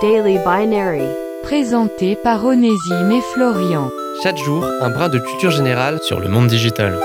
Daily Binary. Présenté par Onésime et Florian. Chaque jour, un brin de culture générale sur le monde digital.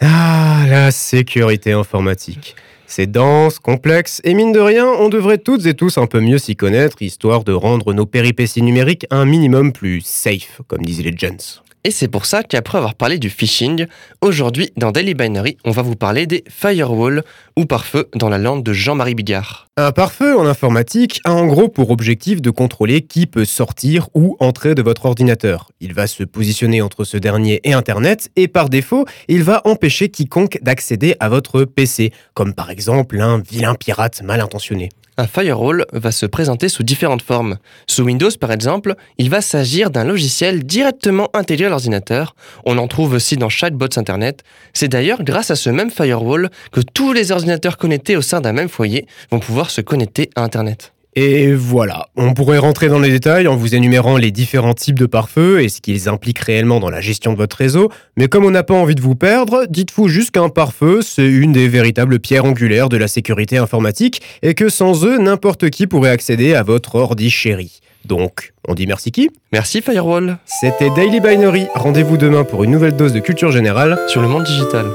Ah, la sécurité informatique. C'est dense, complexe, et mine de rien, on devrait toutes et tous un peu mieux s'y connaître, histoire de rendre nos péripéties numériques un minimum plus safe, comme disaient les gens. Et c'est pour ça qu'après avoir parlé du phishing, aujourd'hui dans Daily Binary, on va vous parler des firewalls ou pare-feu dans la langue de Jean-Marie Bigard. Un pare-feu en informatique a en gros pour objectif de contrôler qui peut sortir ou entrer de votre ordinateur. Il va se positionner entre ce dernier et Internet et par défaut, il va empêcher quiconque d'accéder à votre PC, comme par exemple un vilain pirate mal intentionné. Un firewall va se présenter sous différentes formes. Sous Windows, par exemple, il va s'agir d'un logiciel directement intégré à On en trouve aussi dans chaque box Internet. C'est d'ailleurs grâce à ce même firewall que tous les ordinateurs connectés au sein d'un même foyer vont pouvoir se connecter à Internet. Et voilà, on pourrait rentrer dans les détails en vous énumérant les différents types de pare-feu et ce qu'ils impliquent réellement dans la gestion de votre réseau, mais comme on n'a pas envie de vous perdre, dites-vous juste qu'un pare-feu, c'est une des véritables pierres angulaires de la sécurité informatique et que sans eux, n'importe qui pourrait accéder à votre ordi chéri. Donc, on dit merci qui? Merci Firewall. C'était Daily Binary, rendez-vous demain pour une nouvelle dose de culture générale. Sur le monde digital.